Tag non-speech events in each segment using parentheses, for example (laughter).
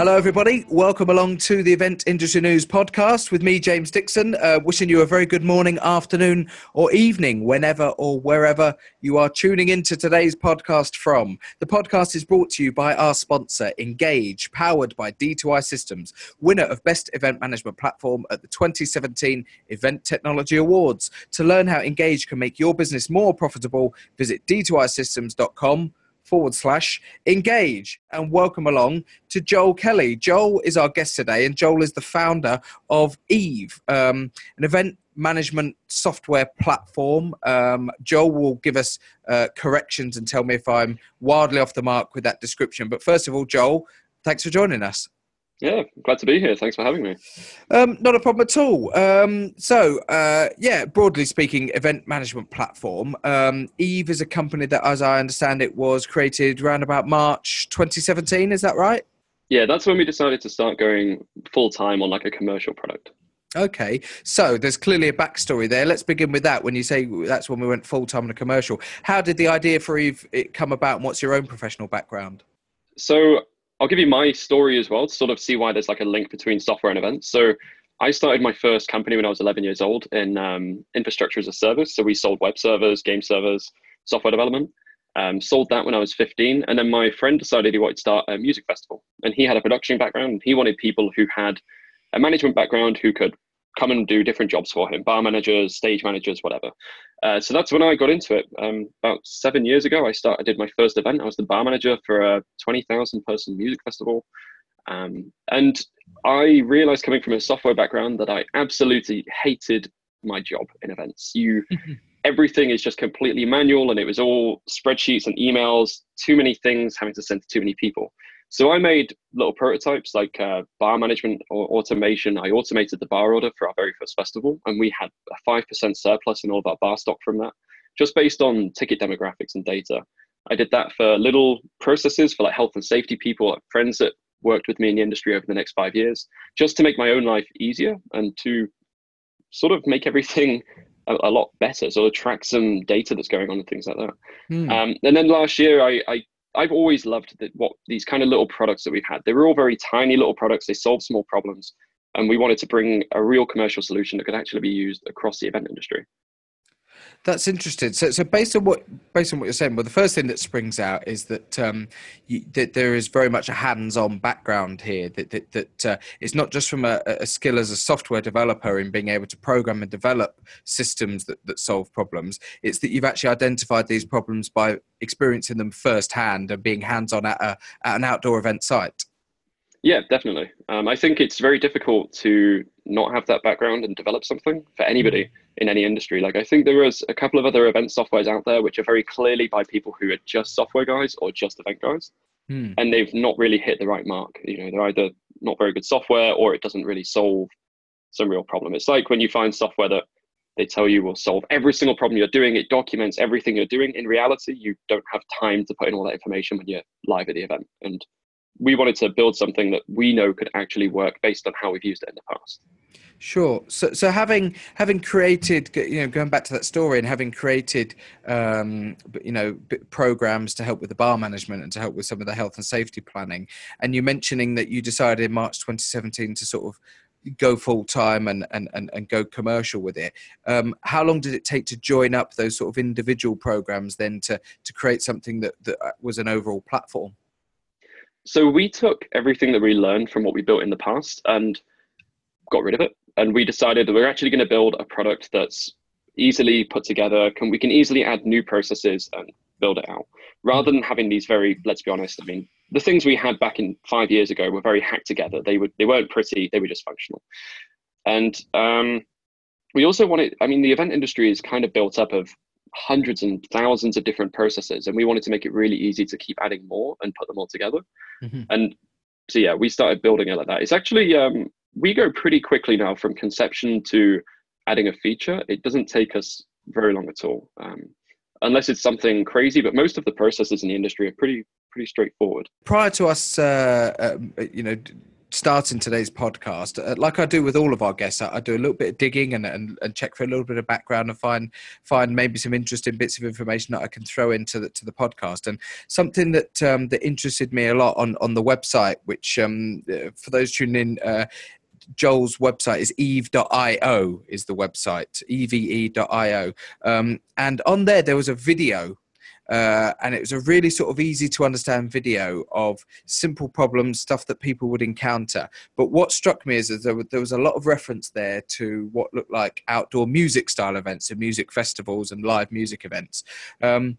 Hello, everybody. Welcome along to the Event Industry News podcast with me, James Dixon. Uh, wishing you a very good morning, afternoon, or evening, whenever or wherever you are tuning into today's podcast from. The podcast is brought to you by our sponsor, Engage, powered by D2I Systems, winner of Best Event Management Platform at the 2017 Event Technology Awards. To learn how Engage can make your business more profitable, visit d2isystems.com forward slash engage and welcome along to Joel Kelly. Joel is our guest today, and Joel is the founder of Eve, um, an event management software platform. Um, Joel will give us uh, corrections and tell me if I'm wildly off the mark with that description. But first of all, Joel, thanks for joining us. Yeah, glad to be here. Thanks for having me. Um, not a problem at all. Um, so, uh, yeah, broadly speaking, event management platform. Um, Eve is a company that, as I understand it, was created around about March 2017. Is that right? Yeah, that's when we decided to start going full time on like a commercial product. Okay, so there's clearly a backstory there. Let's begin with that. When you say that's when we went full time on a commercial, how did the idea for Eve come about? And what's your own professional background? So I'll give you my story as well to sort of see why there's like a link between software and events. So I started my first company when I was 11 years old in um, infrastructure as a service. So we sold web servers, game servers, software development. Um, sold that when I was 15, and then my friend decided he wanted to start a music festival. And he had a production background. He wanted people who had a management background who could come and do different jobs for him bar managers stage managers whatever. Uh, so that's when i got into it. Um, about seven years ago i started I did my first event. I was the bar manager for a 20000 person music festival. Um, and i realized coming from a software background that i absolutely hated my job in events. You everything is just completely manual and it was all spreadsheets and emails too many things having to send to too many people so I made little prototypes like uh, bar management or automation. I automated the bar order for our very first festival, and we had a 5% surplus in all of our bar stock from that, just based on ticket demographics and data. I did that for little processes for like health and safety people, like friends that worked with me in the industry over the next five years, just to make my own life easier and to sort of make everything a, a lot better. So track some data that's going on and things like that. Hmm. Um, and then last year, I, I I've always loved that what these kind of little products that we've had. They were all very tiny little products. They solved small problems, and we wanted to bring a real commercial solution that could actually be used across the event industry. That's interesting. So, so based on what based on what you're saying, well, the first thing that springs out is that um, you, that there is very much a hands-on background here. That that, that uh, it's not just from a, a, skill as a software developer in being able to program and develop systems that, that solve problems. It's that you've actually identified these problems by experiencing them firsthand and being hands-on at, a, at an outdoor event site. Yeah, definitely. Um, I think it's very difficult to not have that background and develop something for anybody mm. in any industry. Like I think there is a couple of other event softwares out there which are very clearly by people who are just software guys or just event guys, mm. and they've not really hit the right mark. You know, they're either not very good software or it doesn't really solve some real problem. It's like when you find software that they tell you will solve every single problem you're doing. It documents everything you're doing. In reality, you don't have time to put in all that information when you're live at the event. And we wanted to build something that we know could actually work based on how we've used it in the past. Sure. So, so having having created, you know, going back to that story and having created, um, you know, programs to help with the bar management and to help with some of the health and safety planning, and you mentioning that you decided in March 2017 to sort of go full time and, and, and, and go commercial with it. Um, how long did it take to join up those sort of individual programs then to to create something that that uh, was an overall platform? So we took everything that we learned from what we built in the past and got rid of it. And we decided that we're actually going to build a product that's easily put together. Can we can easily add new processes and build it out rather than having these very let's be honest. I mean, the things we had back in five years ago were very hacked together. They were they weren't pretty. They were just functional. And um, we also wanted. I mean, the event industry is kind of built up of hundreds and thousands of different processes and we wanted to make it really easy to keep adding more and put them all together. Mm-hmm. and so yeah we started building it like that. It's actually um, we go pretty quickly now from conception to adding a feature. It doesn't take us very long at all um, unless it's something crazy but most of the processes in the industry are pretty pretty straightforward. Prior to us uh, uh, you know starting today's podcast, uh, like I do with all of our guests, I, I do a little bit of digging and, and, and, check for a little bit of background and find find maybe some interesting bits of information that I can throw into the to the podcast. And something that um, that interested me a lot on on the website, which um, uh, for those tuning in. Uh, Joel's website is eve.io is the website eve.io um, and on there there was a video uh, and it was a really sort of easy to understand video of simple problems, stuff that people would encounter. But what struck me is that there, there was a lot of reference there to what looked like outdoor music style events and music festivals and live music events. Um,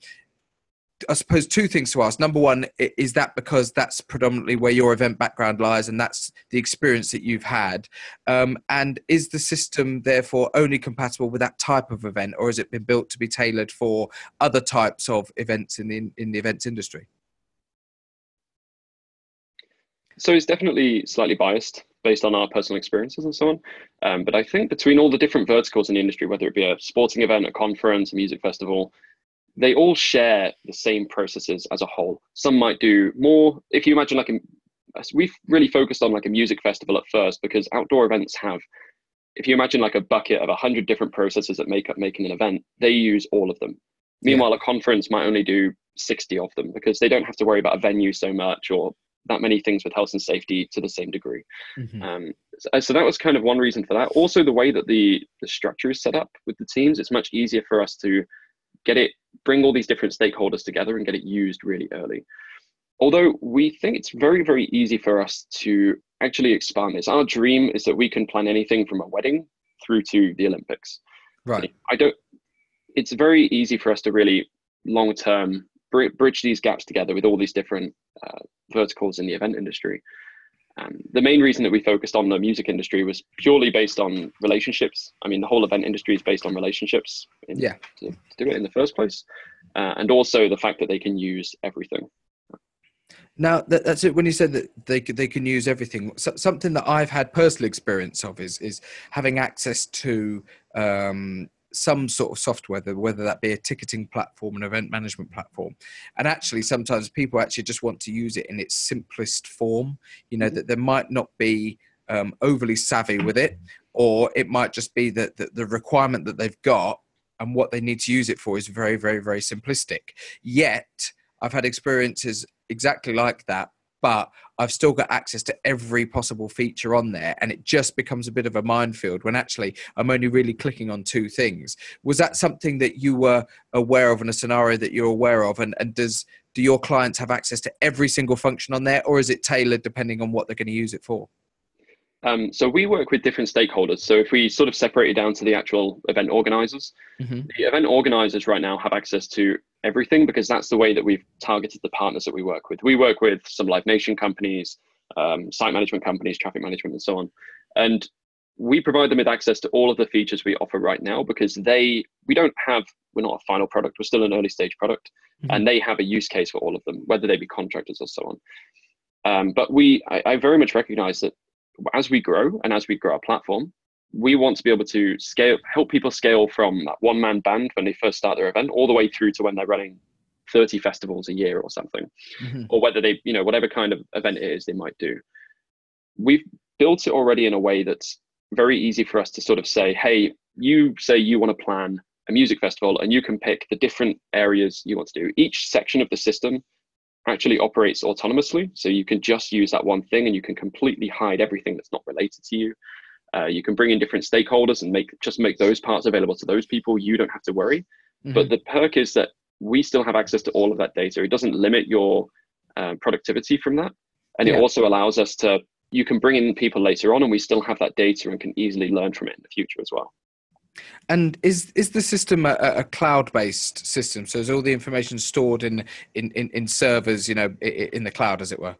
I suppose two things to ask. Number one, is that because that's predominantly where your event background lies and that's the experience that you've had? Um, and is the system therefore only compatible with that type of event, or has it been built to be tailored for other types of events in the in the events industry? So it's definitely slightly biased based on our personal experiences and so on. Um, but I think between all the different verticals in the industry, whether it be a sporting event, a conference, a music festival, they all share the same processes as a whole. Some might do more. If you imagine like a, we've really focused on like a music festival at first because outdoor events have, if you imagine like a bucket of a hundred different processes that make up making an event, they use all of them. Meanwhile, yeah. a conference might only do 60 of them because they don't have to worry about a venue so much or that many things with health and safety to the same degree. Mm-hmm. Um, so, so, that was kind of one reason for that. Also, the way that the the structure is set up with the teams, it's much easier for us to get it, bring all these different stakeholders together and get it used really early. Although we think it's very, very easy for us to actually expand this. Our dream is that we can plan anything from a wedding through to the Olympics. Right. I don't, it's very easy for us to really long term bridge these gaps together with all these different uh, verticals in the event industry. Um, the main reason that we focused on the music industry was purely based on relationships. I mean, the whole event industry is based on relationships. In, yeah. To, to, do it in the first place, uh, and also the fact that they can use everything. Now that, that's it. When you said that they they can use everything, so, something that I've had personal experience of is is having access to um, some sort of software, whether that be a ticketing platform, an event management platform. And actually, sometimes people actually just want to use it in its simplest form. You know, mm-hmm. that there might not be um, overly savvy with it, or it might just be that the, the requirement that they've got and what they need to use it for is very, very, very simplistic. Yet, I've had experiences exactly like that but I've still got access to every possible feature on there. And it just becomes a bit of a minefield when actually I'm only really clicking on two things. Was that something that you were aware of in a scenario that you're aware of? And, and does do your clients have access to every single function on there, or is it tailored depending on what they're going to use it for? Um, so we work with different stakeholders. So if we sort of separate it down to the actual event organizers, mm-hmm. the event organizers right now have access to everything because that's the way that we've targeted the partners that we work with. We work with some Live Nation companies, um, site management companies, traffic management, and so on. And we provide them with access to all of the features we offer right now because they we don't have we're not a final product we're still an early stage product mm-hmm. and they have a use case for all of them whether they be contractors or so on um, but we I, I very much recognize that as we grow and as we grow our platform, we want to be able to scale, help people scale from that one man band when they first start their event all the way through to when they're running 30 festivals a year or something, mm-hmm. or whether they, you know, whatever kind of event it is they might do. We've built it already in a way that's very easy for us to sort of say, hey, you say you want to plan a music festival and you can pick the different areas you want to do. Each section of the system actually operates autonomously. So you can just use that one thing and you can completely hide everything that's not related to you. Uh, you can bring in different stakeholders and make just make those parts available to those people. You don't have to worry. Mm-hmm. But the perk is that we still have access to all of that data. It doesn't limit your uh, productivity from that. And yeah. it also allows us to, you can bring in people later on and we still have that data and can easily learn from it in the future as well. And is is the system a, a cloud-based system? So is all the information stored in in, in, in servers, you know, in the cloud, as it were?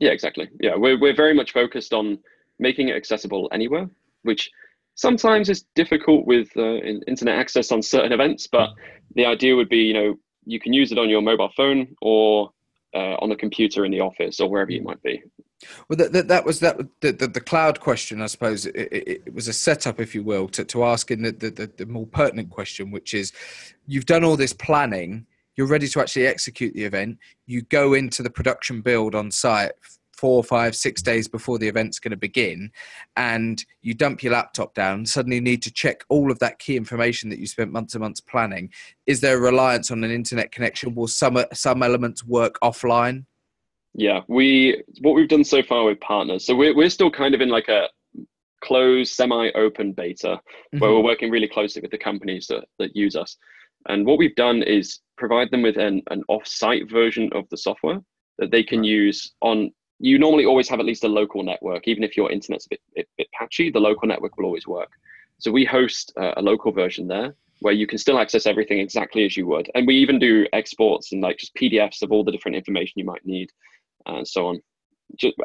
Yeah, exactly. Yeah, we're we're very much focused on making it accessible anywhere, which sometimes is difficult with uh, internet access on certain events. But the idea would be, you know, you can use it on your mobile phone or uh, on a computer in the office or wherever you might be. Well, that, that, that was that the, the, the, cloud question, I suppose. It, it, it, was a setup, if you will, to, to ask in the, the, the more pertinent question, which is you've done all this planning, you're ready to actually execute the event, you go into the production build on site four, five, six days before the event's going to begin, and you dump your laptop down, suddenly need to check all of that key information that you spent months and months planning. Is there a reliance on an internet connection? Will some some elements work offline? Yeah, we what we've done so far with partners. So we're we're still kind of in like a closed, semi-open beta mm-hmm. where we're working really closely with the companies that, that use us. And what we've done is provide them with an, an off-site version of the software that they can right. use on you normally always have at least a local network even if your internet's a bit, bit, bit patchy the local network will always work so we host a local version there where you can still access everything exactly as you would and we even do exports and like just pdfs of all the different information you might need and so on. Just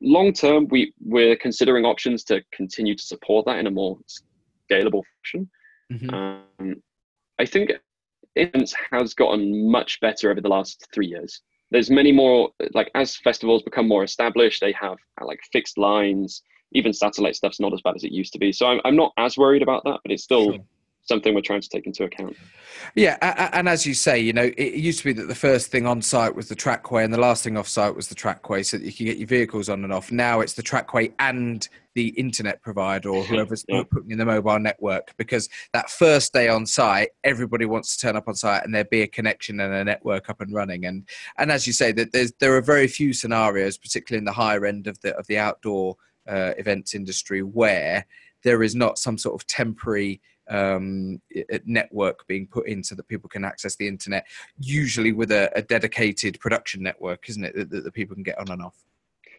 long term we we're considering options to continue to support that in a more scalable fashion. Mm-hmm. um, i think it has gotten much better over the last three years. There's many more like as festivals become more established they have uh, like fixed lines. Even satellite stuff's not as bad as it used to be. So i'm, I'm not as worried about that but it's still sure something we're trying to take into account. Yeah, and as you say, you know, it used to be that the first thing on site was the trackway, and the last thing off site was the trackway, so that you can get your vehicles on and off. Now it's the trackway and the internet provider or (laughs) whoever's yeah. putting in the mobile network, because that first day on site, everybody wants to turn up on site and there be a connection and a network up and running. And and as you say, that there's there are very few scenarios, particularly in the higher end of the of the outdoor uh, events industry, where there is not some sort of temporary um, network being put in so that people can access the internet, usually with a, a dedicated production network, isn't it, that, that, the people can get on and off?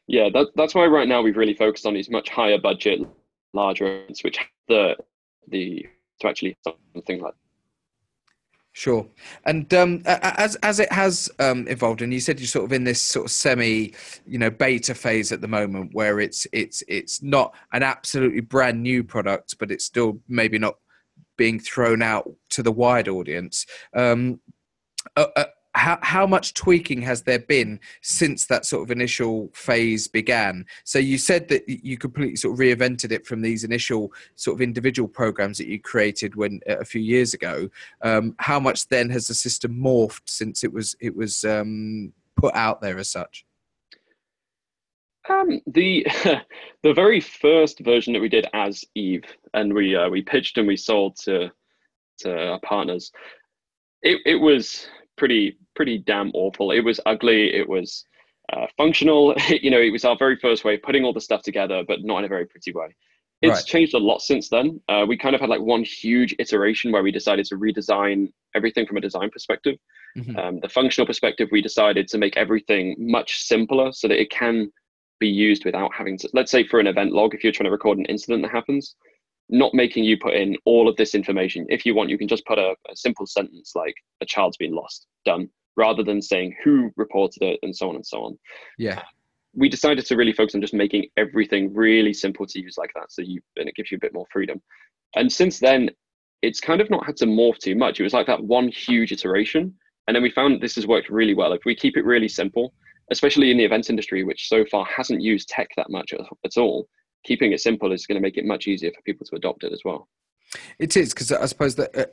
Yeah, that, that's why right now we've really focused on these much higher budget, larger events, which the the to actually something like Sure. And um, as as it has um, evolved, and you said you're sort of in this sort of semi, you know, beta phase at the moment, where it's it's it's not an absolutely brand new product, but it's still maybe not being thrown out to the wide audience. Um, uh, uh, how, how much tweaking has there been since that sort of initial phase began? So you said that you completely sort of reinvented it from these initial sort of individual programs that you created when a few years ago. Um, how much then has the system morphed since it was it was um, put out there as such? Um, the (laughs) the very first version that we did as Eve, and we uh, we pitched and we sold to to our partners. It it was pretty pretty damn awful. It was ugly. It was uh, functional. (laughs) you know, it was our very first way of putting all the stuff together, but not in a very pretty way. It's right. changed a lot since then. Uh, we kind of had like one huge iteration where we decided to redesign everything from a design perspective. Mm-hmm. Um, the functional perspective, we decided to make everything much simpler so that it can be used without having to let's say for an event log if you're trying to record an incident that happens not making you put in all of this information. If you want you can just put a, a simple sentence like a child's been lost done rather than saying who reported it and so on and so on. Yeah. We decided to really focus on just making everything really simple to use like that so you and it gives you a bit more freedom. And since then it's kind of not had to morph too much. It was like that one huge iteration and then we found this has worked really well. If we keep it really simple especially in the events industry, which so far hasn't used tech that much at all, keeping it simple is going to make it much easier for people to adopt it as well. It is because I suppose that uh,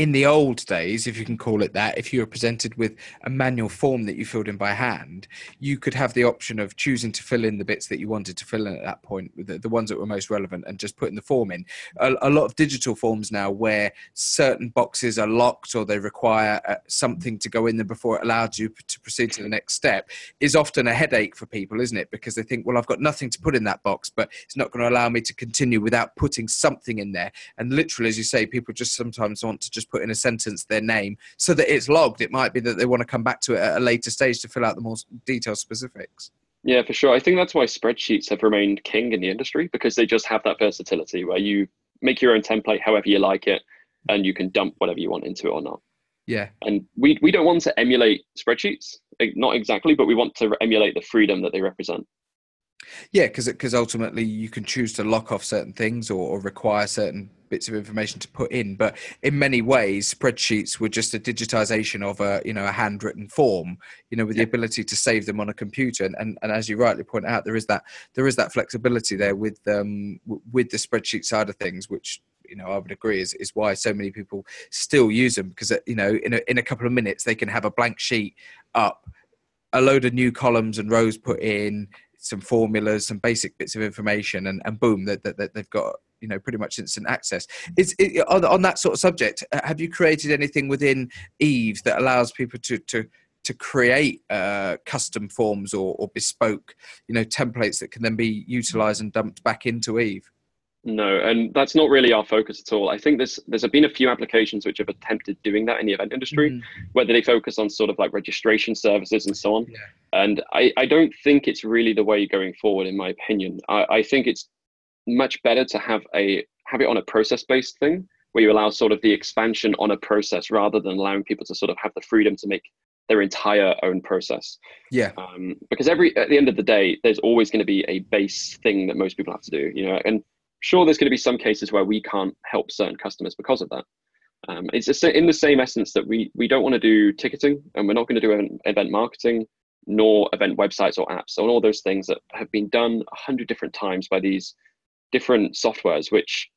in the old days, if you can call it that, if you were presented with a manual form that you filled in by hand, you could have the option of choosing to fill in the bits that you wanted to fill in at that point, the, the ones that were most relevant, and just putting the form in. A, a, lot of digital forms now, where certain boxes are locked or they require uh, something to go in there before it allows you to proceed to the next step, is often a headache for people, isn't it? Because they think, well, I've got nothing to put in that box, but it's not going to allow me to continue without putting something in there. And literally, as you say, people just sometimes want to just put in a sentence their name so that it's logged. It might be that they want to come back to it at a later stage to fill out the more detailed specifics. Yeah, for sure. I think that's why spreadsheets have remained king in the industry because they just have that versatility where you make your own template however you like it and you can dump whatever you want into it or not. Yeah. And we, we don't want to emulate spreadsheets, eh, not exactly, but we want to emulate the freedom that they represent. Yeah, because because ultimately you can choose to lock off certain things or, or, require certain bits of information to put in. But in many ways, spreadsheets were just a digitization of a you know a handwritten form. You know, with yeah. the ability to save them on a computer. And, and and as you rightly point out, there is that there is that flexibility there with um with the spreadsheet side of things, which you know I would agree is, is why so many people still use them because uh, you know in a, in a couple of minutes they can have a blank sheet up a load of new columns and rows put in, some formulas, some basic bits of information, and, and boom, that they, they, they've got you know pretty much instant access. Is it, on, on that sort of subject? Uh, have you created anything within Eve that allows people to to to create uh, custom forms or, or bespoke, you know, templates that can then be utilized and dumped back into Eve? No, and that's not really our focus at all. I think there's there's been a few applications which have attempted doing that in the event industry, mm. whether they focus on sort of like registration services and so on. Yeah. And I, I don't think it's really the way going forward, in my opinion. I, I think it's much better to have a have it on a process based thing where you allow sort of the expansion on a process rather than allowing people to sort of have the freedom to make their entire own process. Yeah. Um, because every at the end of the day, there's always going to be a base thing that most people have to do. You know, and sure, there's going to be some cases where we can't help certain customers because of that. Um, it's in the same essence that we we don't want to do ticketing and we're not going to do event marketing nor event websites or apps and all those things that have been done a hundred different times by these different softwares which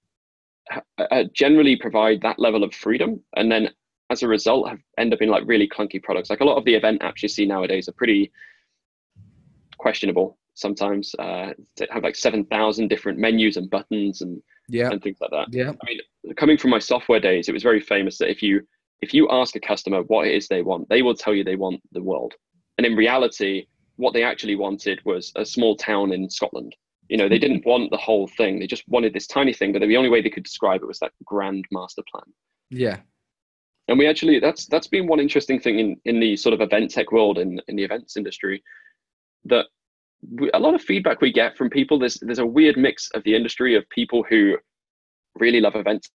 uh, generally provide that level of freedom and then as a result have end up in like really clunky products like a lot of the event apps you see nowadays are pretty questionable sometimes uh, have like 7000 different menus and buttons and yeah. and things like that. Yeah. I mean coming from my software days it was very famous that if you if you ask a customer what it is they want they will tell you they want the world. And in reality what they actually wanted was a small town in scotland. You know they didn't want the whole thing. They just wanted this tiny thing but the only way they could describe it was that grand master plan. Yeah. And we actually that's that's been one interesting thing in in the sort of event tech world in in the events industry that a lot of feedback we get from people there's there's a weird mix of the industry of people who really love events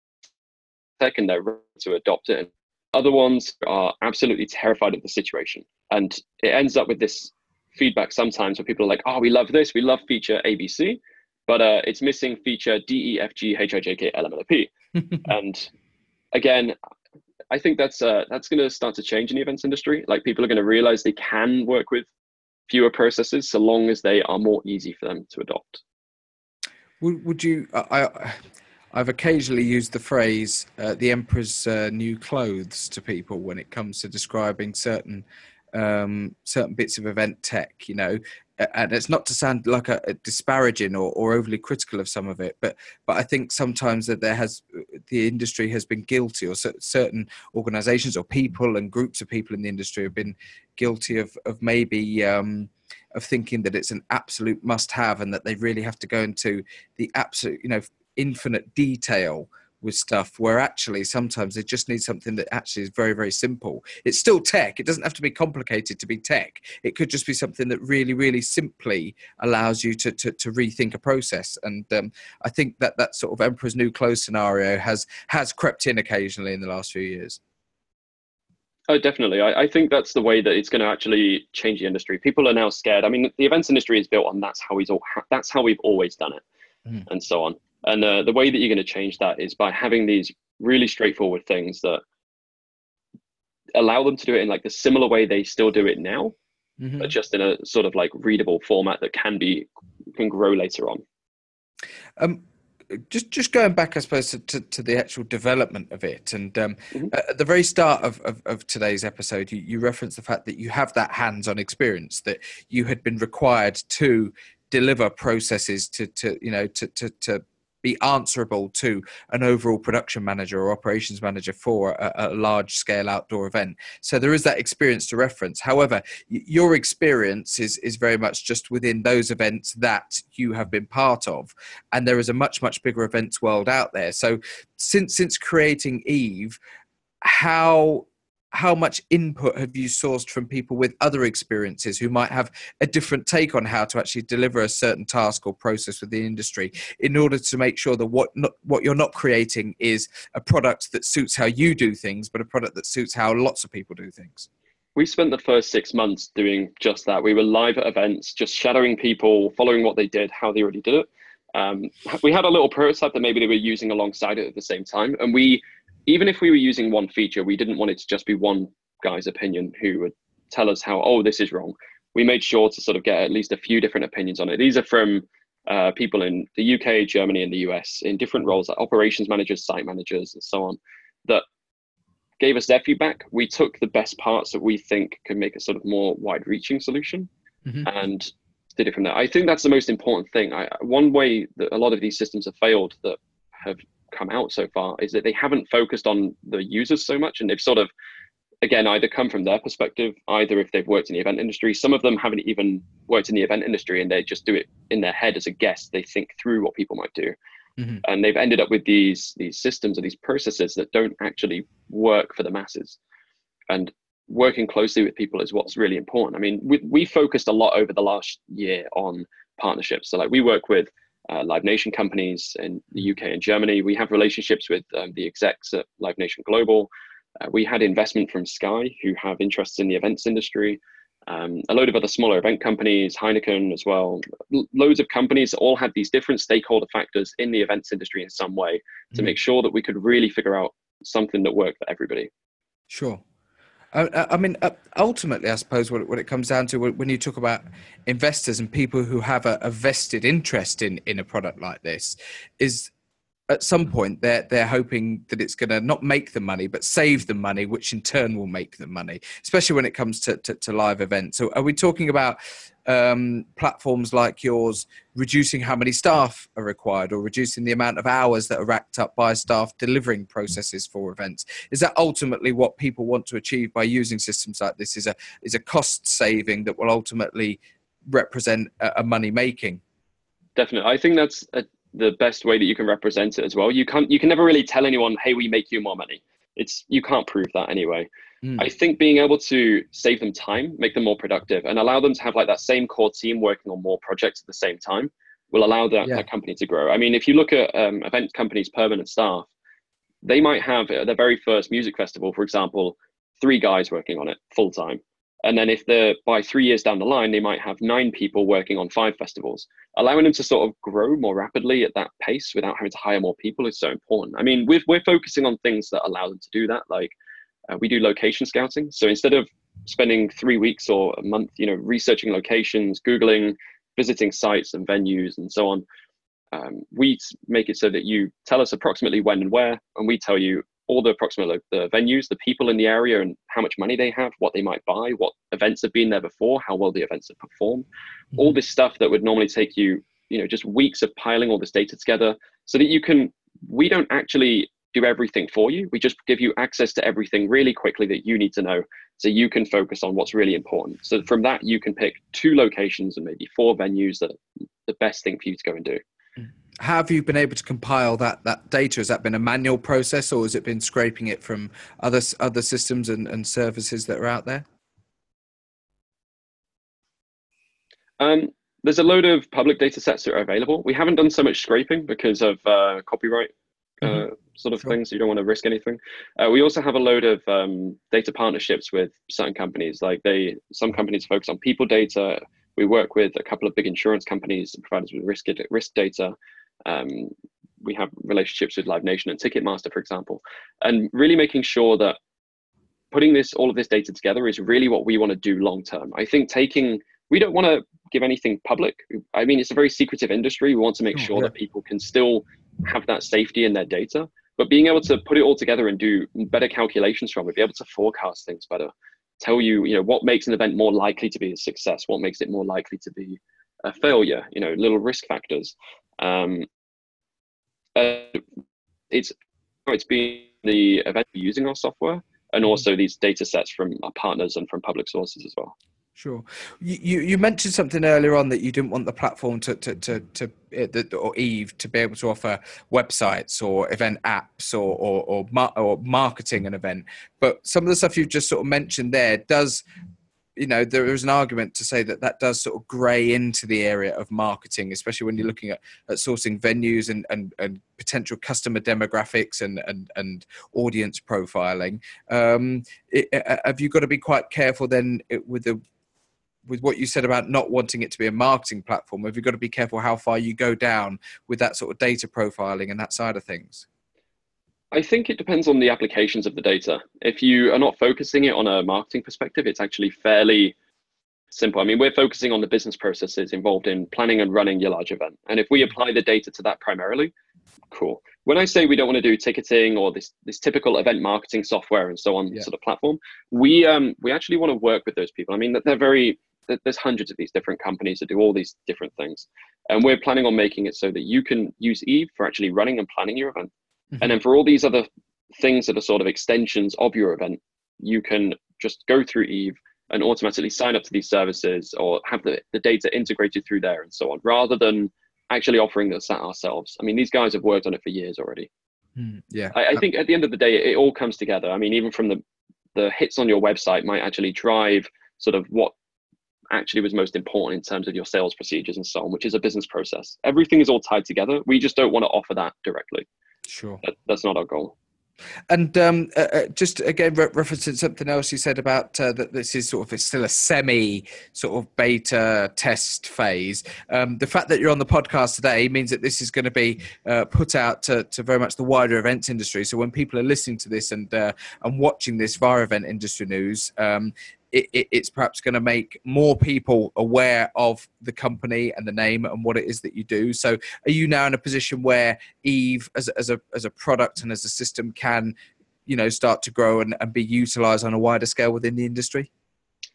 tech and they're ready to adopt it and other ones are absolutely terrified of the situation. And it ends up with this feedback sometimes where people are like oh we love this we love feature abc but uh, it's missing feature d e f g h i j k l m n o p. (laughs) And again i think that's uh, that's going to start to change in the events industry. Like people are going to realize they can work with fewer processes so long as they are more easy for them to adopt. Would, would you? I, I've occasionally used the phrase uh, "the emperor's uh, new clothes" to people when it comes to describing certain um, certain bits of event tech. You know, and it's not to sound like a, a, disparaging or, or overly critical of some of it, but but I think sometimes that there has the industry has been guilty, or certain organisations or people and groups of people in the industry have been guilty of of maybe. Um, of thinking that it's an absolute must-have and that they really have to go into the absolute, you know, infinite detail with stuff where actually sometimes they just need something that actually is very very simple it's still tech it doesn't have to be complicated to be tech it could just be something that really really simply allows you to to, to rethink a process and um, i think that that sort of emperor's new clothes scenario has has crept in occasionally in the last few years Oh, definitely. I, I, think that's the way that it's going to actually change the industry. People are now scared. I mean, the events industry is built on that's how we've all that's how we've always done it, mm. and so on. And uh, the way that you're going to change that is by having these really straightforward things that allow them to do it in like the similar way they still do it now, mm-hmm. but just in a sort of like readable format that can be can grow later on. Um, just just going back, I suppose, to, to, to the actual development of it, and um, mm-hmm. at the very start of, of, of today's episode, you, you referenced the fact that you have that hands-on experience that you had been required to deliver processes to to you know to to, to be answerable to an overall production manager or operations manager for a, a, large scale outdoor event. So there is that experience to reference. However, your experience is, is very much just within those events that you have been part of. And there is a much, much bigger events world out there. So since, since creating Eve, how how much input have you sourced from people with other experiences who might have a different take on how to actually deliver a certain task or process with the industry in order to make sure that what not, what you're not creating is a product that suits how you do things but a product that suits how lots of people do things? We spent the first six months doing just that. We were live at events just shadowing people following what they did how they already did it. Um, we had a little prototype that maybe they were using alongside it at the same time and we even if we were using one feature, we didn't want it to just be one guy's opinion who would tell us how, oh, this is wrong. We made sure to sort of get at least a few different opinions on it. These are from uh, people in the UK, Germany, and the US in different roles, like operations managers, site managers, and so on, that gave us their feedback. We took the best parts that we think can make a sort of more wide-reaching solution, mm-hmm. and did it from there. I think that's the most important thing. I, one way that a lot of these systems have failed that have come out so far is that they haven't focused on the users so much, and they've sort of again either come from their perspective, either if they've worked in the event industry. Some of them haven't even worked in the event industry, and they just do it in their head as a guest. They think through what people might do. Mm-hmm. And they've ended up with these these systems or these processes that don't actually work for the masses. And working closely with people is what's really important. I mean, we, we focused a lot over the last year on partnerships. So, like, we work with uh, Live Nation companies in the UK and Germany. We have relationships with um, the execs at Live Nation Global. Uh, we had investment from Sky, who have interests in the events industry. Um, a load of other smaller event companies, Heineken as well. L- loads of companies all had these different stakeholder factors in the events industry in some way to mm. make sure that we could really figure out something that worked for everybody. Sure. I, I mean, uh, ultimately, I suppose what, what it comes down to when you talk about investors and people who have a, a vested interest in in a product like this, is at some point they're they're hoping that it's going to not make the money but save the money which in turn will make the money especially when it comes to, to, to live events. So are we talking about um, platforms like yours reducing how many staff are required or reducing the amount of hours that are racked up by staff delivering processes for events? Is that ultimately what people want to achieve by using systems like this is a is a cost saving that will ultimately represent a, a money making? Definitely. I think that's a the best way that you can represent it as well. You can't you can never really tell anyone, hey, we make you more money. It's you can't prove that anyway. Mm. I think being able to save them time, make them more productive, and allow them to have like that same core team working on more projects at the same time will allow that, yeah. that company to grow. I mean, if you look at um, event companies' permanent staff, they might have at their very first music festival, for example, three guys working on it full time. And then if they're by three years down the line, they might have nine people working on five festivals. Allowing them to sort of grow more rapidly at that pace without having to hire more people is so important. I mean, we're, we're focusing on things that allow them to do that. Like uh, we do location scouting. So instead of spending three weeks or a month, you know, researching locations, Googling, visiting sites and venues and so on, um, we make it so that you tell us approximately when and where, and we tell you all the approximate the venues, the people in the area, and how much money they have, what they might buy, what events have been there before, how well the events have performed, mm-hmm. all this stuff that would normally take you, you know, just weeks of piling all this data together, so that you can. We don't actually do everything for you. We just give you access to everything really quickly that you need to know, so you can focus on what's really important. So from that, you can pick two locations and maybe four venues that are the best thing for you to go and do how have you been able to compile that that data? Has that been a manual process, or has it been scraping it from other other systems and, and services that are out there? Um, there's a load of public data sets that are available. We haven't done so much scraping because of uh, copyright uh, mm-hmm. sort of sure. things. So you don't want to risk anything. Uh, we also have a load of um, data partnerships with certain companies. Like they, some companies focus on people data. We work with a couple of big insurance companies that provide us with risk risk data. Um, we have relationships with Live Nation and Ticketmaster, for example, and really making sure that putting this all of this data together is really what we want to do long term. I think taking we don't want to give anything public. I mean, it's a very secretive industry. We want to make oh, sure yeah. that people can still have that safety in their data, but being able to put it all together and do better calculations from it, be able to forecast things better, tell you, you know, what makes an event more likely to be a success, what makes it more likely to be a failure, you know, little risk factors. Um, it's it's been the event using our software and mm-hmm. also these data sets from our partners and from public sources as well. Sure. You you mentioned something earlier on that you didn't want the platform to to to, to uh, or Eve to be able to offer websites or event apps or or or, or marketing an event. But some of the stuff you've just sort of mentioned there does you know there is an argument to say that that does sort of grey into the area of marketing especially when you're looking at, at sourcing venues and, and, and potential customer demographics and and, and audience profiling. Um, it, have you got to be quite careful then with the with what you said about not wanting it to be a marketing platform? Have you got to be careful how far you go down with that sort of data profiling and that side of things I think it depends on the applications of the data. If you are not focusing it on a marketing perspective, it's actually fairly simple. I mean, we're focusing on the business processes involved in planning and running your large event. And if we apply the data to that primarily, cool. When I say we don't want to do ticketing or this this typical event marketing software and so on yeah. sort of platform, we um we actually want to work with those people. I mean, they're very there's hundreds of these different companies that do all these different things, and we're planning on making it so that you can use Eve for actually running and planning your event, mm-hmm. and then for all these other things that are sort of extensions of your event, you can just go through Eve and automatically sign up to these services or have the, the data integrated through there and so on, rather than actually offering this ourselves. I mean, these guys have worked on it for years already. Mm, yeah. I, I, think at the end of the day, it all comes together. I mean, even from the the hits on your website might actually drive sort of what actually was most important in terms of your sales procedures and so on, which is a business process. Everything is all tied together. We just don't want to offer that directly. Sure. That, that's not our goal. And um, uh, uh, just again, re- referencing something else you said about uh, that this is sort of it's still a semi sort of beta test phase. Um, the fact that you're on the podcast today means that this is going to be uh, put out to, to, very much the wider events industry. So when people are listening to this and uh, and watching this via event industry news, um, it, it, it's perhaps going to make more people aware of the company and the name and what it is that you do. So, are you now in a position where Eve, as, as a as a product and as a system, can you know start to grow and, and be utilized on a wider scale within the industry?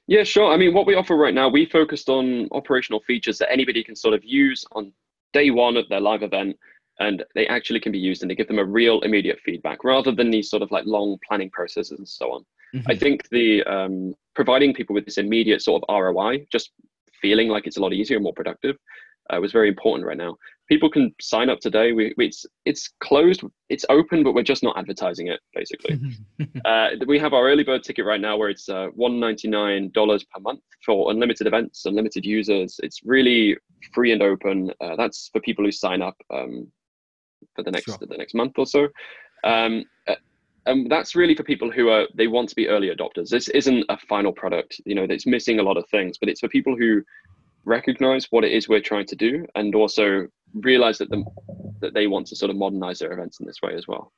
Yeah, sure. I mean, what we offer right now, we focused on operational features that anybody can sort of use on day one of their live event and they actually can be used and they give them a real immediate feedback rather than these sort of like long planning processes and so on. Mm-hmm. I think the um, providing people with this immediate sort of ROI, just feeling like it's a lot easier and more productive, uh, was very important right now. People can sign up today. We, we, it's it's closed, it's open, but we're just not advertising it. Basically, (laughs) uh, we have our early bird ticket right now, where it's uh, one ninety nine dollars per month for unlimited events, unlimited users. It's really free and open. Uh, that's for people who sign up um, for the next sure. the next month or so. Um, and that's really for people who are they want to be early adopters. This isn't a final product you know that's missing a lot of things but it's for people who recognize what it is we're trying to do and also realize that the, that they want to sort of modernize their events in this way as well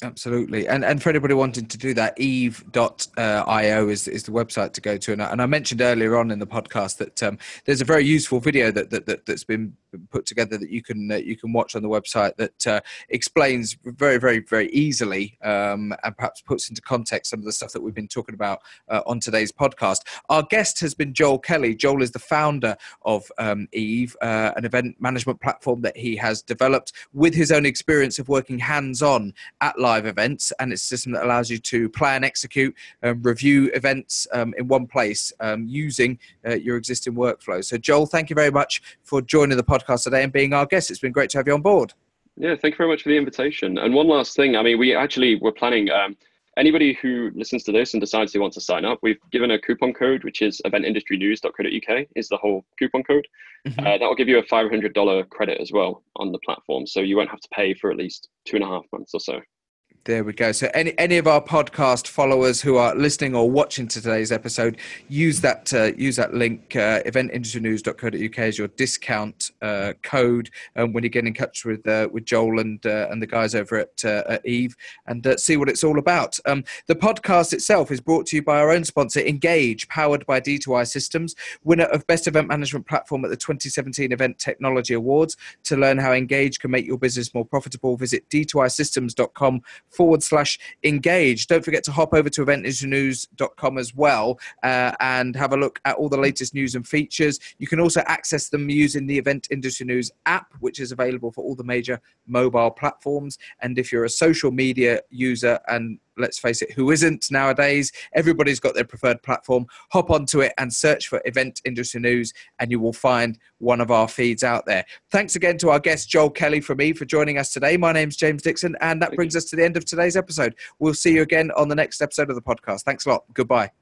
Absolutely. And and for anybody wanting to do that, eve.io is, is the website to go to. And I, and I mentioned earlier on in the podcast that um, there's a very useful video that, that, that, has been put together that you can you can watch on the website that uh, explains very, very, very easily um, and perhaps puts into context some of the stuff that we've been talking about uh, on today's podcast. Our guest has been Joel Kelly. Joel is the founder of um, Eve, uh, an event management platform that he has developed with his own experience of working hands on at live events, and it's a system that allows you to plan, execute, and review events um, in one place um, using uh, your existing workflow. So, Joel, thank you very much for joining the podcast today and being our guest. It's been great to have you on board. Yeah, thank you very much for the invitation. And one last thing, I mean, we actually were planning. Um, anybody who listens to this and decides they want to sign up, we've given a coupon code, which is eventindustrynews.co.uk, is the whole coupon code. Mm-hmm. Uh, that will give you a $500 credit as well on the platform. So you won't have to pay for at least two and a half months or so. There we go. So, any any of our podcast followers who are listening or watching today's episode, use that uh, use that link uh, eventindustrynews.co.uk as your discount uh, code um, when you get in touch with uh, with Joel and uh, and the guys over at, uh, at Eve and uh, see what it's all about. Um, the podcast itself is brought to you by our own sponsor, Engage, powered by D2I Systems, winner of Best Event Management Platform at the 2017 Event Technology Awards. To learn how Engage can make your business more profitable, visit d2isystems.com forward slash engage. Don't forget to hop over to eventindustrynews.com as well uh, and have a look at all the latest news and features. You can also access them using the Event Industry News app, which is available for all the major mobile platforms. And if you're a social media user and let's face it, who isn't nowadays? Everybody's got their preferred platform. Hop onto it and search for Event Industry News, and you will find one of our feeds out there. Thanks again to our guest, Joel Kelly, for me, for joining us today. My name's James Dixon, and that brings us to the end of today's episode. We'll see you again on the next episode of the podcast. Thanks a lot. Goodbye.